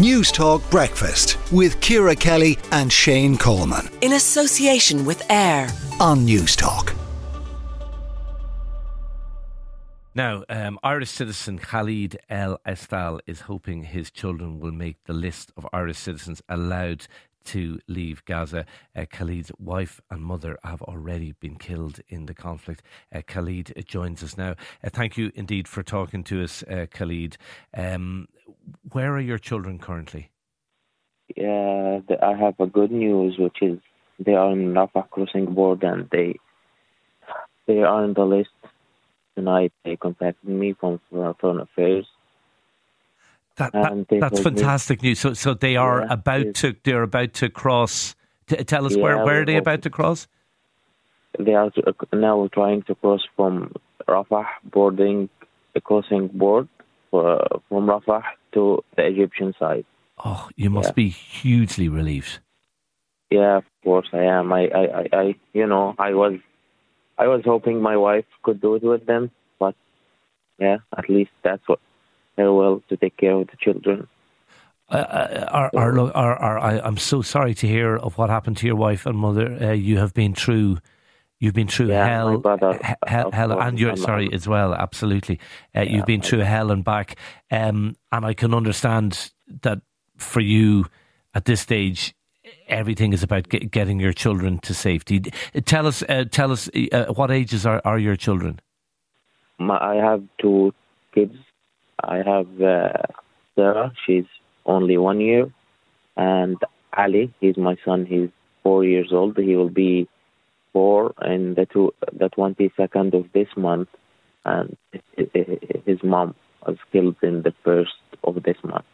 Newstalk Breakfast with Ciara Kelly and Shane Coleman. In association with AIR on Newstalk. Now, um, Irish citizen Khalid El Estal is hoping his children will make the list of Irish citizens allowed to leave Gaza. Uh, Khalid's wife and mother have already been killed in the conflict. Uh, Khalid joins us now. Uh, thank you indeed for talking to us, uh, Khalid. Um, where are your children currently? Yeah, I have a good news, which is they are in Rafah crossing board and they they are on the list tonight. They contacted me from Foreign Affairs. That, that that's fantastic news. So so they are yeah, about to they're about to cross. T- tell us yeah, where where are they about to cross? They are now trying to cross from Rafah boarding crossing board uh, from Rafah to the Egyptian side. Oh, you must yeah. be hugely relieved. Yeah, of course I am. I, I, I, you know, I was, I was hoping my wife could do it with them, but yeah, at least that's what her will to take care of the children. Uh, uh are, are, are, are, I, am so sorry to hear of what happened to your wife and mother. Uh, you have been through You've been through yeah, hell, brother, hell, hell and you're sorry as well. Absolutely, uh, yeah, you've been through hell and back, um, and I can understand that for you at this stage, everything is about get, getting your children to safety. Tell us, uh, tell us, uh, what ages are, are your children? My, I have two kids. I have uh, Sarah. She's only one year, and Ali. He's my son. He's four years old. He will be four and the two, the 22nd of this month, and his mom was killed in the first of this month.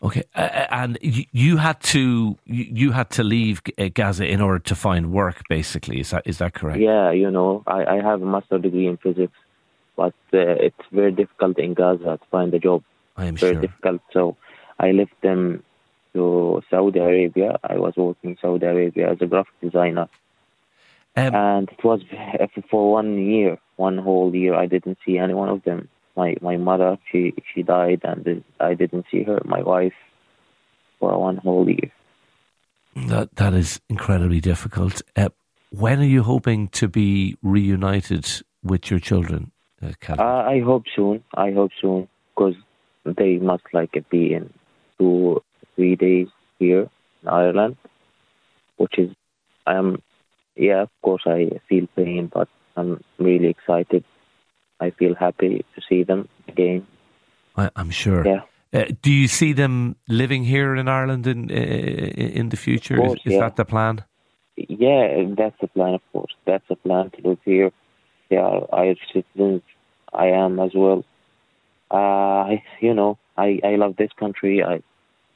Okay, uh, uh and you had to you had to leave uh, Gaza in order to find work. Basically, is that is that correct? Yeah, you know, I, I have a master degree in physics, but uh, it's very difficult in Gaza to find a job. I am very sure. difficult. So I left them to Saudi Arabia. I was working in Saudi Arabia as a graphic designer. Um, and it was for one year, one whole year. I didn't see any one of them. My my mother, she she died, and I didn't see her. My wife, for one whole year. That that is incredibly difficult. Uh, when are you hoping to be reunited with your children, uh, I hope soon. I hope soon because they must like be in two three days here in Ireland, which is I am yeah, of course, I feel pain, but I'm really excited. I feel happy to see them again. I, am sure. Yeah. Uh, do you see them living here in Ireland in uh, in the future? Course, is, is yeah. that the plan? Yeah, that's the plan. Of course, that's the plan to live here. They are Irish citizens. I am as well. Uh, you know, I I love this country. I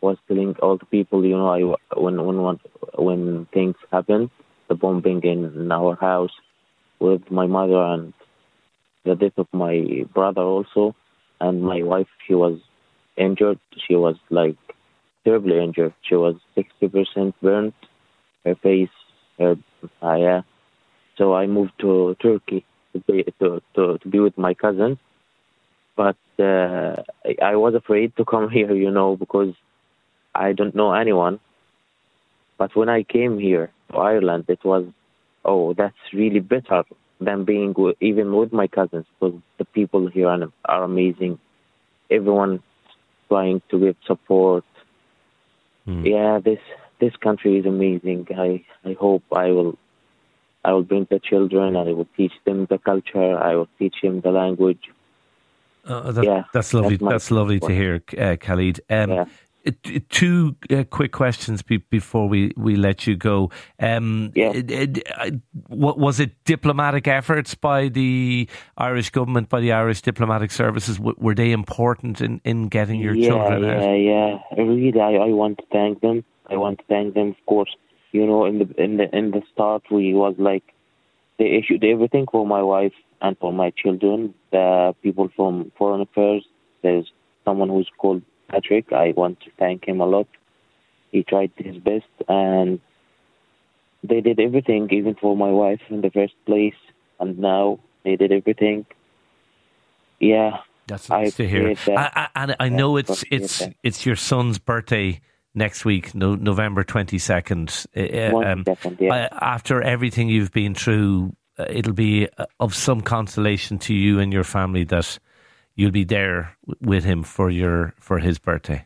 was telling all the people, you know, I when when when things happen, the bombing in our house with my mother and the death of my brother also and my wife she was injured she was like terribly injured she was 60% burnt her face her uh, yeah so i moved to turkey to be, to, to, to be with my cousins, but uh, I, I was afraid to come here you know because i don't know anyone but when i came here to Ireland, it was, oh, that's really better than being with, even with my cousins because the people here are, are amazing. Everyone trying to give support. Mm. Yeah, this this country is amazing. I I hope I will I will bring the children. And I will teach them the culture. I will teach them the language. Uh, that, yeah, that's lovely. That's, that's lovely to hear, uh, Khalid. Um, yeah. Two uh, quick questions be, before we, we let you go. Um, yeah. what was it? Diplomatic efforts by the Irish government, by the Irish diplomatic services, were they important in, in getting your yeah, children yeah, out? Yeah, yeah. Really, I, I want to thank them. I want to thank them, of course. You know, in the in the in the start, we was like they issued everything for my wife and for my children. The people from Foreign Affairs. There's someone who's called Patrick. I want to thank him a lot. He tried his best, and they did everything, even for my wife in the first place. And now they did everything. Yeah, That's nice I to hear. I, I, and I know it's it's it's your son's birthday next week, no, November twenty second. Uh, uh, um, yeah. after everything you've been through, uh, it'll be of some consolation to you and your family that you'll be there with him for your for his birthday.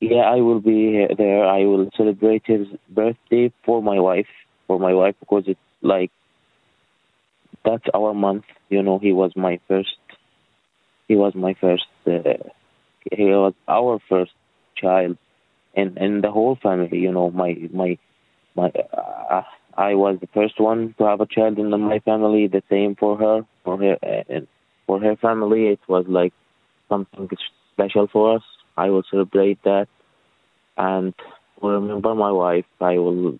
Yeah, I will be there. I will celebrate his birthday for my wife, for my wife, because it's like that's our month. You know, he was my first. He was my first. Uh, he was our first child, and and the whole family. You know, my my my. Uh, I was the first one to have a child in my family. The same for her, for her, and for her family. It was like something special for us. I will celebrate that, and remember my wife. I will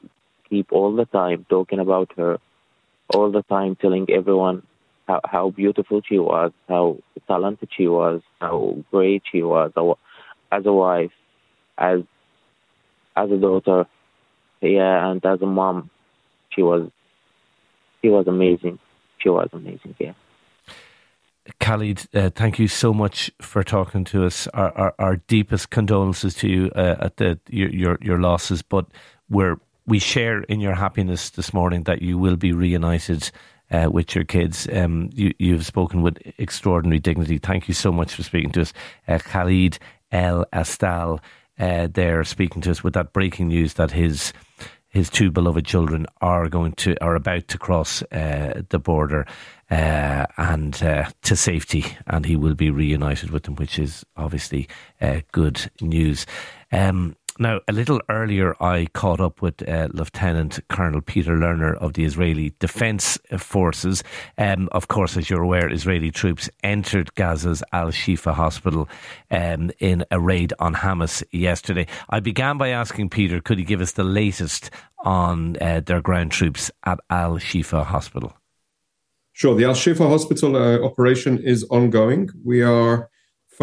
keep all the time talking about her all the time telling everyone how, how beautiful she was, how talented she was, how great she was as a wife, as as a daughter, yeah, and as a mom, she was she was amazing. She was amazing, yeah. Khalid, uh, thank you so much for talking to us. Our, our, our deepest condolences to you uh, at the your, your, your losses, but we're we share in your happiness this morning that you will be reunited uh, with your kids. Um, you, you've spoken with extraordinary dignity. Thank you so much for speaking to us. Uh, Khalid El Astal, uh, there speaking to us with that breaking news that his his two beloved children are going to are about to cross uh, the border uh, and uh, to safety, and he will be reunited with them, which is obviously uh, good news. Um, now, a little earlier, I caught up with uh, Lieutenant Colonel Peter Lerner of the Israeli Defence Forces. Um, of course, as you're aware, Israeli troops entered Gaza's Al Shifa hospital um, in a raid on Hamas yesterday. I began by asking Peter, could he give us the latest on uh, their ground troops at Al Shifa hospital? Sure. The Al Shifa hospital uh, operation is ongoing. We are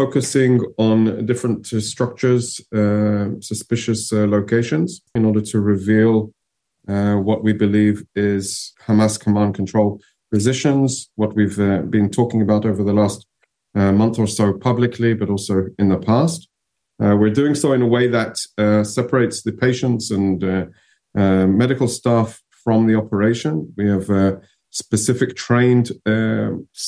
focusing on different uh, structures, uh, suspicious uh, locations, in order to reveal uh, what we believe is Hamas command control positions, what we've uh, been talking about over the last uh, month or so publicly, but also in the past. we're doing so in a way that separates the patients and medical staff from the operation. We have specific trained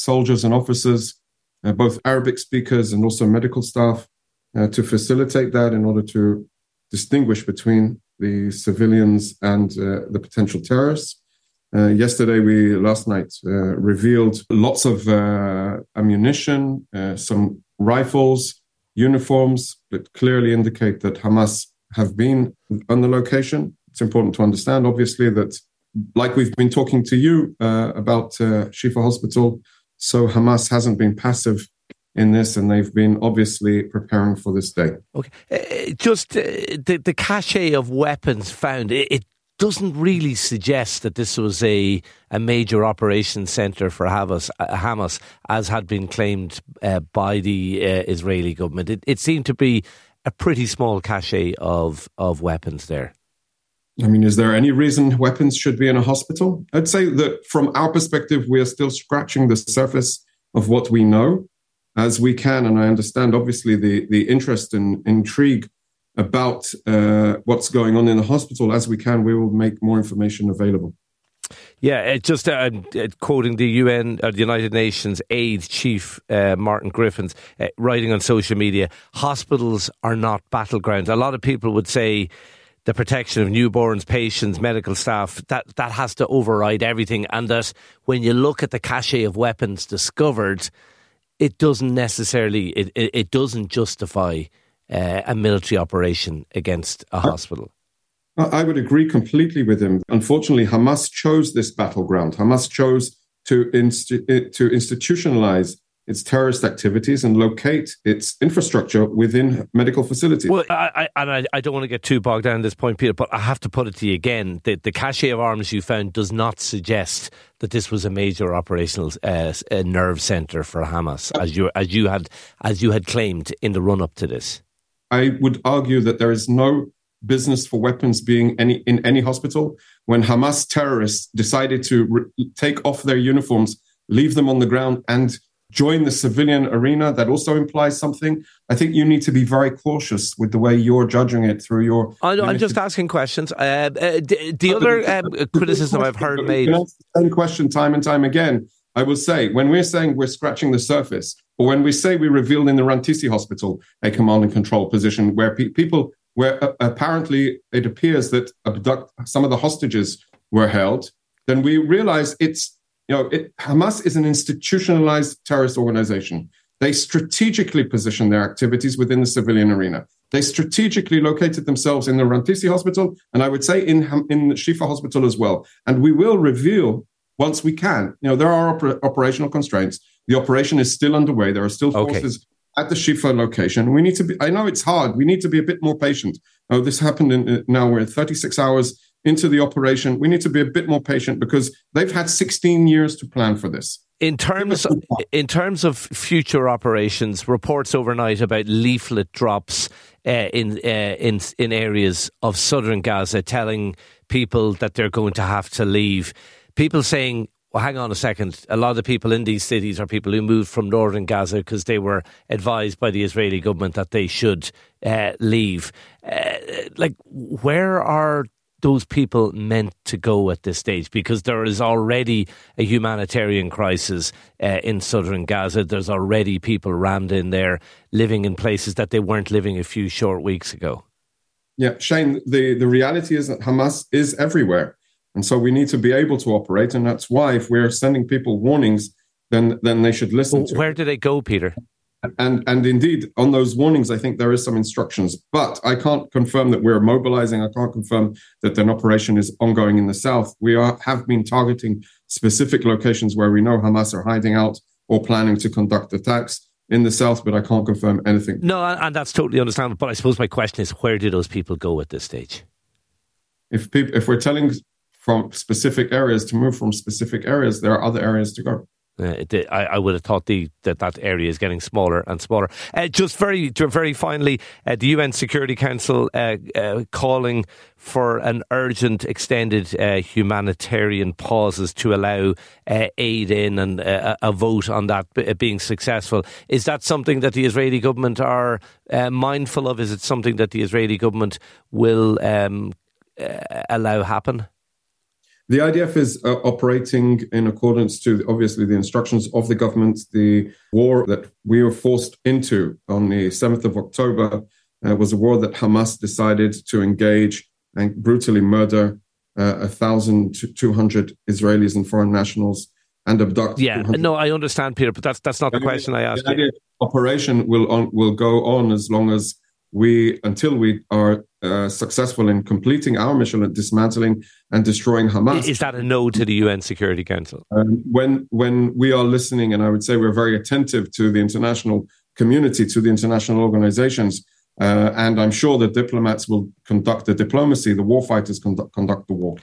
soldiers and officers uh, both Arabic speakers and also medical staff uh, to facilitate that in order to distinguish between the civilians and uh, the potential terrorists. Uh, yesterday, we last night uh, revealed lots of uh, ammunition, some rifles, uniforms that clearly indicate that Hamas have been on the location. It's important to understand, obviously, that like we've been talking to you about Shifa Hospital, so Hamas hasn't been passive in this, and they've been obviously preparing for this day. Okay, uh, just uh, the the cache of weapons found it, it, doesn't really suggest that this was a a major operation center for Hamas, uh, Hamas as had been claimed uh, by the uh, Israeli government. It, it seemed to be a pretty small cache of of weapons there. I mean, is there any reason weapons should be in a hospital? I'd say that from our perspective, we are still scratching the surface of what we know as we can. And I understand, obviously, the, the interest and intrigue about uh, what's going on in the hospital. As we can, we will make more information available. Yeah, just uh, uh, quoting the UN uh, the United Nations aid chief uh, Martin Griffiths uh, writing on social media, hospitals are not battlegrounds. A lot of people would say the protection of newborns, patients, medical staff, that, that has to override everything. And that when you look at the cache of weapons discovered, it doesn't necessarily, it, it, it doesn't justify uh, a military operation against a hospital. I would agree completely with him. Unfortunately, Hamas chose this battleground. Hamas chose to, insti- to institutionalize its terrorist activities and locate its infrastructure within medical facilities. Well, I, I, and I, I, don't want to get too bogged down in this point, Peter, but I have to put it to you again. The, the cache of arms you found does not suggest that this was a major operational uh, nerve center for Hamas, as you as you had as you had claimed in the run up to this. I would argue that there is no business for weapons being any in any hospital when Hamas terrorists decided to re- take off their uniforms, leave them on the ground, and join the civilian arena, that also implies something. I think you need to be very cautious with the way you're judging it through your. I, am just asking questions. Uh, uh, the, the other um, criticism I've heard made. the same question time and time again. I will say, when we're saying we're scratching the surface, or when we say we revealed in the Rantisi hospital a command and control position where pe- people, where uh, apparently it appears that abduct some of the hostages were held, then we realize it's you know, it, Hamas is an institutionalized terrorist organization. They strategically position their activities within the civilian arena. They strategically located themselves in the Rantisi hospital, and I would say in in Shifa hospital as well. And we will reveal once we can. You know, there are oper- operational constraints. The operation is still underway. There are still forces okay. at the Shifa location. We need to be. I know it's hard. We need to be a bit more patient. Oh, this happened in uh, now. We're 36 hours into the operation. We need to be a bit more patient because they've had 16 years to plan for this. In terms of, in terms of future operations, reports overnight about leaflet drops uh, in uh, in in areas of southern Gaza, telling people that they're going to have to leave. People saying, "Well, hang on a second. A lot of the people in these cities are people who moved from northern Gaza because they were advised by the Israeli government that they should uh, leave." Uh, like, where are those people meant to go at this stage? Because there is already a humanitarian crisis uh, in southern Gaza. There's already people rammed in there living in places that they weren't living a few short weeks ago. Yeah, Shane, the, the reality is that Hamas is everywhere. And so we need to be able to operate. And that's why if we're sending people warnings, then, then they should listen well, Where do they go, Peter? And and indeed on those warnings i think there is some instructions but i can't confirm that we're mobilizing. I can't confirm that an operation is ongoing in the south. We are have been targeting specific locations where we know hamas are hiding out or planning to conduct attacks in the south but i can't confirm anything. No and that's totally understandable but i suppose my question is where do those people go at this stage? If people if we're telling from specific areas to move from specific areas there are other areas to go uh, I, I, would have thought the, that that area is getting smaller and smaller. Uh, just very, very finally, uh, the UN Security Council uh, uh, calling for an urgent, extended uh, humanitarian pauses to allow aid in and a vote on that being successful. Is that something that the Israeli government are mindful of? Is it something that the Israeli government will um, allow happen? The IDF is uh, operating in accordance to obviously the instructions of the government. The war that we were forced into on the 7th of October uh, was a war that Hamas decided to engage and brutally murder uh, 1,200 Israelis and foreign nationals and abduct. Yeah, no, I understand, Peter, but that's that's not the, the question I asked. The operation will on, will go on as long as we until we are uh, successful in completing our mission of dismantling and destroying Hamas. Is that a no to the UN Security Council? Um, when when we are listening, and I would say we're very attentive to the international community, to the international organizations, uh, and I'm sure the diplomats will conduct the diplomacy, the warfighters conduct, conduct the war.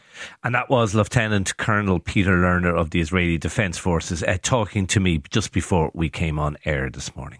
And that was Lieutenant Colonel Peter Lerner of the Israeli Defense Forces uh, talking to me just before we came on air this morning.